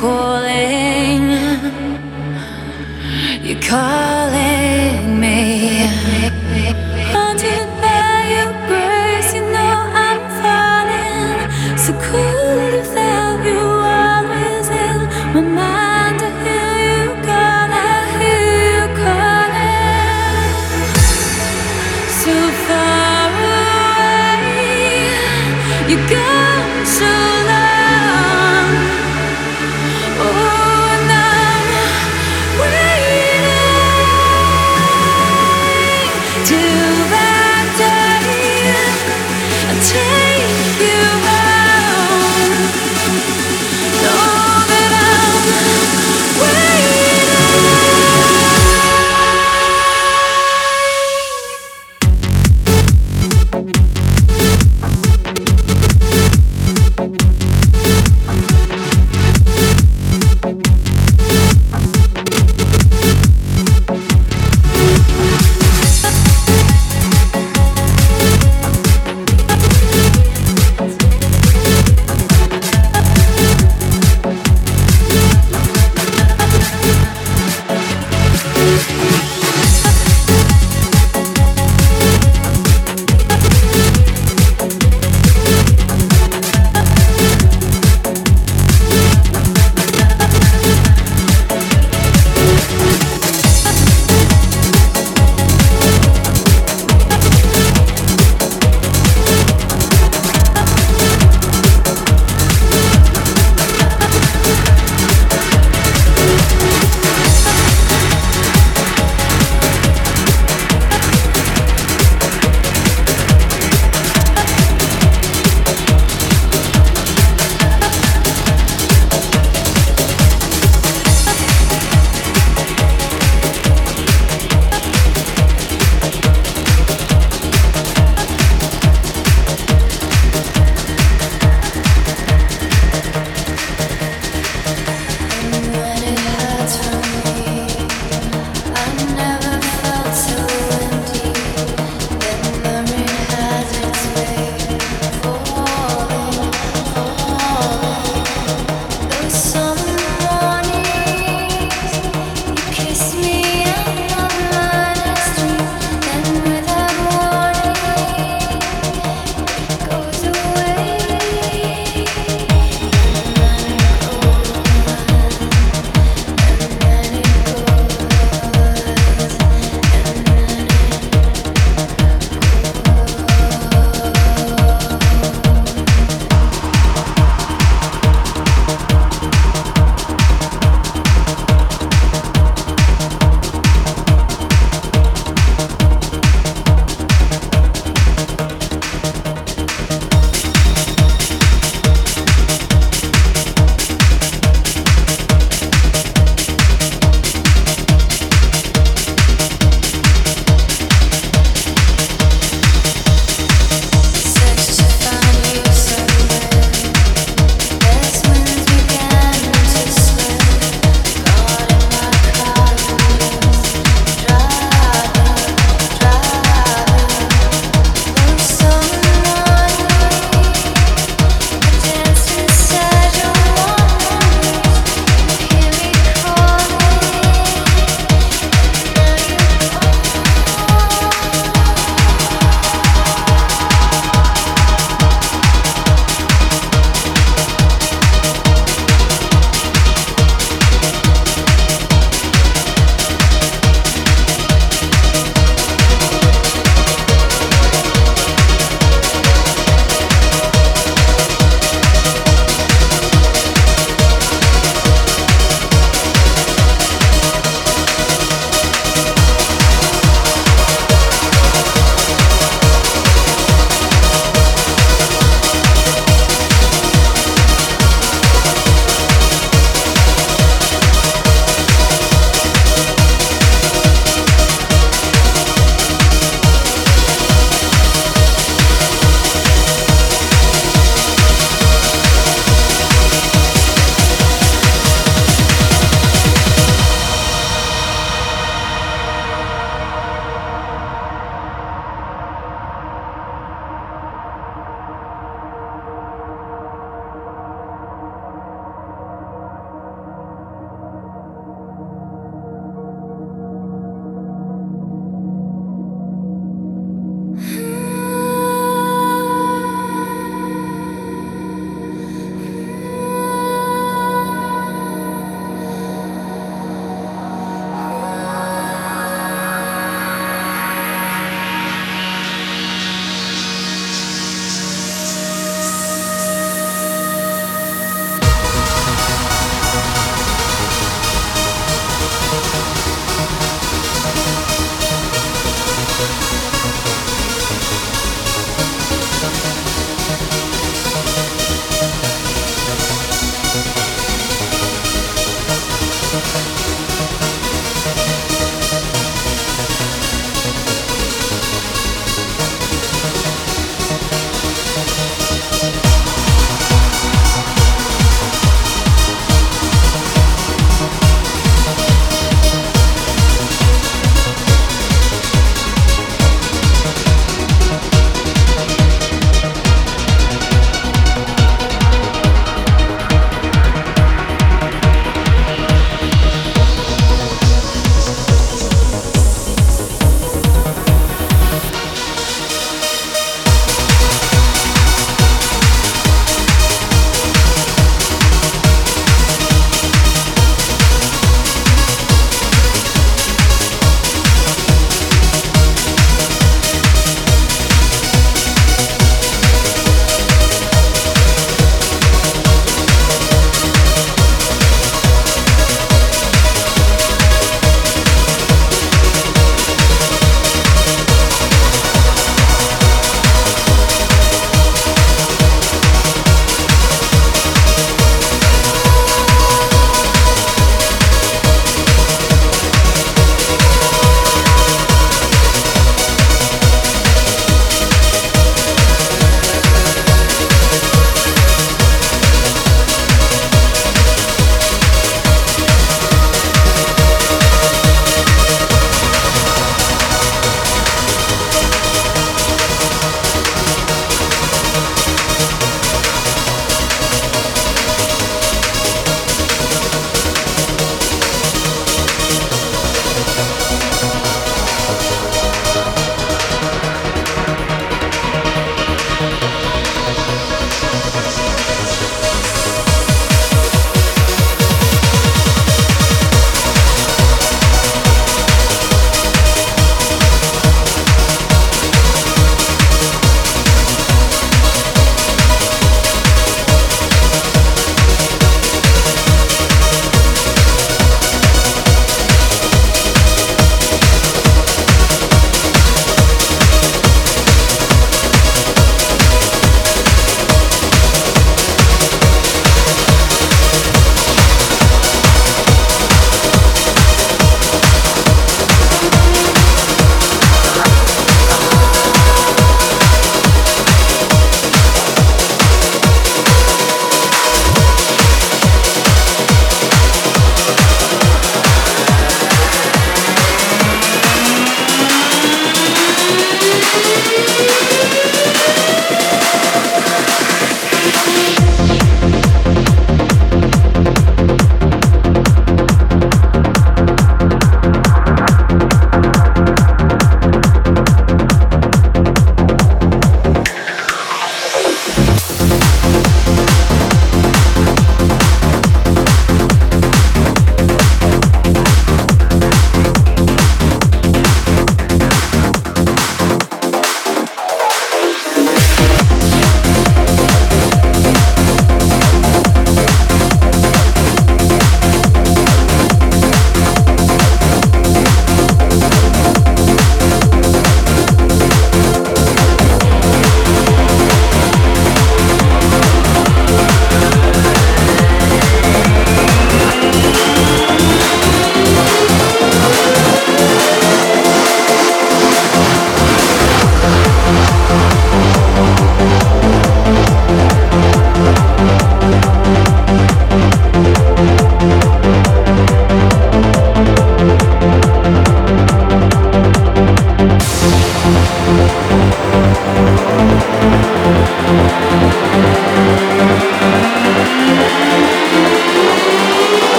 calling. You call.